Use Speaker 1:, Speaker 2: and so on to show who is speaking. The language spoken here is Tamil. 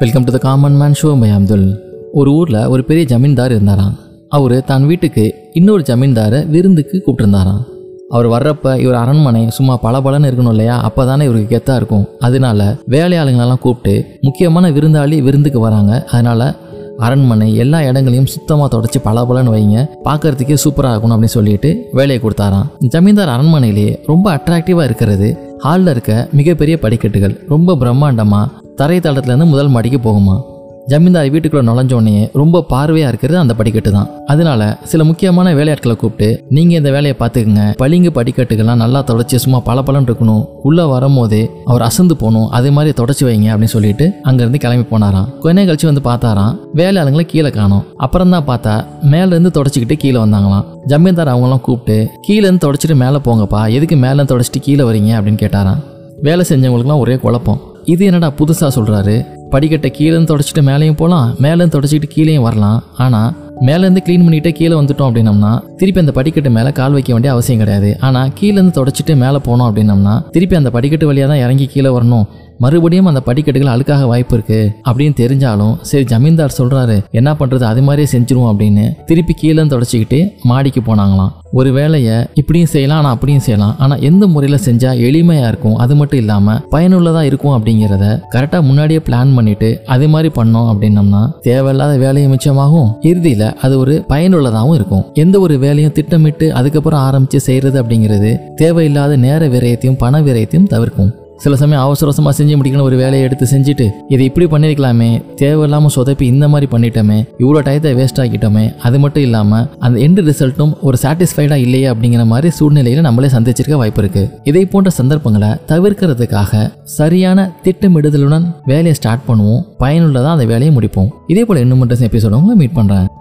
Speaker 1: Welcome to the common man show my Abdul ஒரு ஊரில் ஒரு பெரிய ஜமீன்தார் இருந்தாராம். அவர் தன் வீட்டுக்கு இன்னொரு ஜமீன்தாரை விருந்துக்கு கூப்பிட்டுருந்தாராம். அவர் வர்றப்ப இவர் அரண்மனை சும்மா பளபளன்னு இருக்கணும் இல்லையா? அப்போ தானே இவருக்கு கெத்தாக இருக்கும். அதனால வேலையாளுங்களெல்லாம் கூப்பிட்டு முக்கியமான விருந்தாளி விருந்துக்கு வராங்க. அதனால் அரண்மனை எல்லா இடங்களையும் சுத்தமாக தொடச்சி பளபளன்னு வைங்க. பார்க்கறதுக்கே சூப்பராக இருக்கணும் அப்படின்னு சொல்லிட்டு வேலையை கொடுத்தாராம். ஜமீன்தார் அரண்மனையிலேயே ரொம்ப அட்ராக்டிவாக இருக்கிறது. ஹாலில் இருக்க மிகப்பெரிய படிக்கட்டுகள் ரொம்ப பிரம்மாண்டமாக தரை தளத்துலேருந்து முதல் மாடிக்கு போகுமா? ஜமீன்தார் வீட்டுக்குள்ள நுழைஞ்சோடனே ரொம்ப பார்வையாக இருக்கிறது அந்த படிக்கட்டு தான். அதனால சில முக்கியமான வேலையாட்களை கூப்பிட்டு நீங்கள் இந்த வேலையை பார்த்துக்குங்க. பளிங்கு படிக்கட்டுகள்லாம் நல்லா தொடச்சி சும்மா பல இருக்கணும். உள்ளே வரும்போதே அவர் அசந்து போகணும். அதே மாதிரி தொடச்சி வைங்க அப்படின்னு சொல்லிட்டு அங்கேருந்து கிளம்பி போனாராம். கொஞ்ச கழிச்சு வந்து பார்த்தாராம் வேலையாளுங்களை கீழே காணும். அப்புறம் தான் பார்த்தா மேலேருந்து தொடச்சிக்கிட்டு கீழே வந்தாங்களாம். ஜமீன்தார் அவங்களாம் கூப்பிட்டு கீழேருந்து தொடச்சிட்டு மேலே போங்கப்பா. எதுக்கு மேலே தொடச்சிட்டு கீழே வரீங்க? அப்படின்னு கேட்டாராம். வேலை செஞ்சவங்களுக்குலாம் ஒரே குழப்பம். இது என்னடா புதுசாக சொல்கிறாரு படிக்கட்டை கீழேருந்து தொடச்சிட்டு மேலேயும் போகலாம் மேலேருந்து தொடச்சிக்கிட்டு கீழேயும் வரலாம். ஆனால் மேலேருந்து க்ளீன் பண்ணிட்டு கீழே வந்துட்டோம் அப்படின்னம்னா திருப்பி அந்த படிக்கட்டு மேலே கால் வைக்க வேண்டிய அவசியம் கிடையாது. ஆனால் கீழேருந்து தொடச்சிட்டு மேலே போனோம் அப்படின்னம்னா திருப்பி அந்த படிக்கட்டு வழியாக தான் இறங்கி கீழே வரணும். மறுபடியும் அந்த படிக்கட்டுகள் அழுக்காக வாய்ப்பு இருக்கு அப்படின்னு தெரிஞ்சாலும் சரி ஜமீன்தார் சொல்றாரு என்ன பண்றது அது மாதிரியே செஞ்சிருவோம் அப்படின்னு திருப்பி கீழே தொடச்சிக்கிட்டு மாடிக்கு போனாங்களாம். ஒரு வேலையை இப்படியும் செய்யலாம் ஆனால் அப்படியும் செய்யலாம். ஆனால் எந்த முறையில் செஞ்சால் எளிமையாக இருக்கும் அது மட்டும் இல்லாமல் பயனுள்ளதாக இருக்கும் அப்படிங்கிறத கரெக்டாக முன்னாடியே பிளான் பண்ணிட்டு அதே மாதிரி பண்ணோம் அப்படின்னம்னா தேவையில்லாத வேலையும் மிச்சமாகும். இறுதியில் அது ஒரு பயனுள்ளதாகவும் இருக்கும். எந்த ஒரு வேலையும் திட்டமிட்டு அதுக்கப்புறம் ஆரம்பித்து செய்கிறது அப்படிங்கிறது தேவையில்லாத நேர விரயத்தையும் பண விரயத்தையும் தவிர்க்கும். சில சமயம் அவசர அவசரமாக செஞ்சு முடிக்கணும் ஒரு வேலையை எடுத்து செஞ்சுட்டு இதை இப்படி பண்ணியிருக்கலாமே தேவையில்லாமல் சொதப்பி இந்த மாதிரி பண்ணிட்டோமே இவ்வளோ டயத்தை வேஸ்ட் ஆக்கிட்டோமே அது மட்டும் இல்லாமல் அந்த எண்டு ரிசல்ட்டும் ஒரு சாட்டிஸ்ஃபைடாக இல்லையே அப்படிங்கிற மாதிரி சூழ்நிலையில் நம்மளே சந்திச்சிருக்க வாய்ப்பு இருக்குது இதை போன்ற சந்தர்ப்பங்களை தவிர்க்கிறதுக்காக சரியான திட்டமிடுதலுடன் வேலையை ஸ்டார்ட் பண்ணுவோம் பயனுள்ளதாக அந்த வேலையை முடிப்போம். இதே போல் இன்னும் எபிசோட உங்களை மீட் பண்ணுறேன்